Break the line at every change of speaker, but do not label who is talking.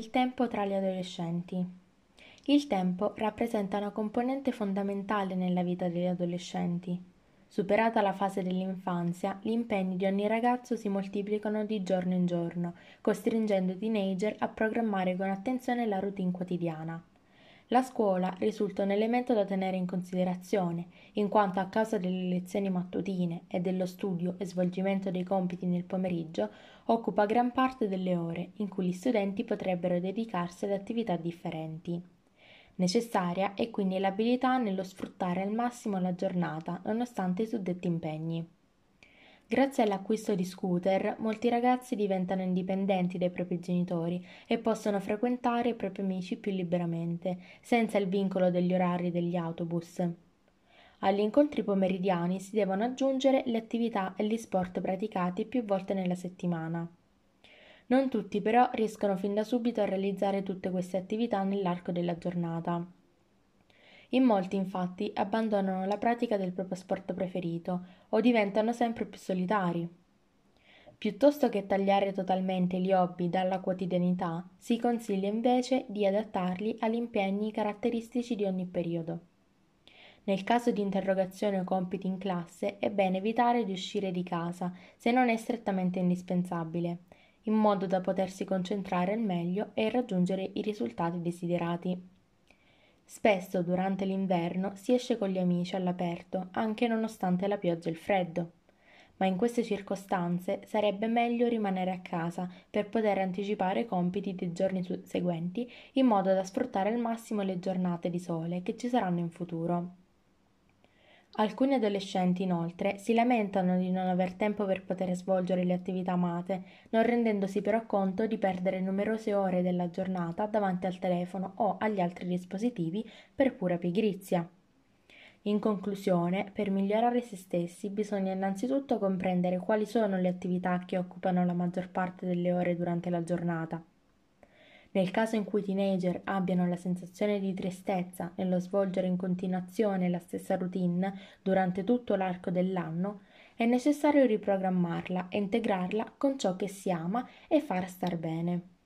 Il tempo tra gli adolescenti. Il tempo rappresenta una componente fondamentale nella vita degli adolescenti. Superata la fase dell'infanzia, gli impegni di ogni ragazzo si moltiplicano di giorno in giorno, costringendo i teenager a programmare con attenzione la routine quotidiana. La scuola risulta un elemento da tenere in considerazione, in quanto a causa delle lezioni mattutine e dello studio e svolgimento dei compiti nel pomeriggio, occupa gran parte delle ore in cui gli studenti potrebbero dedicarsi ad attività differenti. Necessaria è quindi l'abilità nello sfruttare al massimo la giornata, nonostante i suddetti impegni. Grazie all'acquisto di scooter, molti ragazzi diventano indipendenti dai propri genitori e possono frequentare i propri amici più liberamente, senza il vincolo degli orari degli autobus. Agli incontri pomeridiani si devono aggiungere le attività e gli sport praticati più volte nella settimana. Non tutti però riescono fin da subito a realizzare tutte queste attività nell'arco della giornata. In molti infatti abbandonano la pratica del proprio sport preferito o diventano sempre più solitari. Piuttosto che tagliare totalmente gli hobby dalla quotidianità, si consiglia invece di adattarli agli impegni caratteristici di ogni periodo. Nel caso di interrogazione o compiti in classe è bene evitare di uscire di casa se non è strettamente indispensabile, in modo da potersi concentrare al meglio e raggiungere i risultati desiderati. Spesso durante l'inverno si esce con gli amici all'aperto, anche nonostante la pioggia e il freddo. Ma in queste circostanze sarebbe meglio rimanere a casa per poter anticipare i compiti dei giorni seguenti in modo da sfruttare al massimo le giornate di sole che ci saranno in futuro. Alcuni adolescenti, inoltre, si lamentano di non aver tempo per poter svolgere le attività amate, non rendendosi però conto di perdere numerose ore della giornata davanti al telefono o agli altri dispositivi per pura pigrizia. In conclusione, per migliorare se stessi bisogna innanzitutto comprendere quali sono le attività che occupano la maggior parte delle ore durante la giornata. Nel caso in cui i teenager abbiano la sensazione di tristezza nello svolgere in continuazione la stessa routine durante tutto l'arco dell'anno, è necessario riprogrammarla e integrarla con ciò che si ama e far star bene.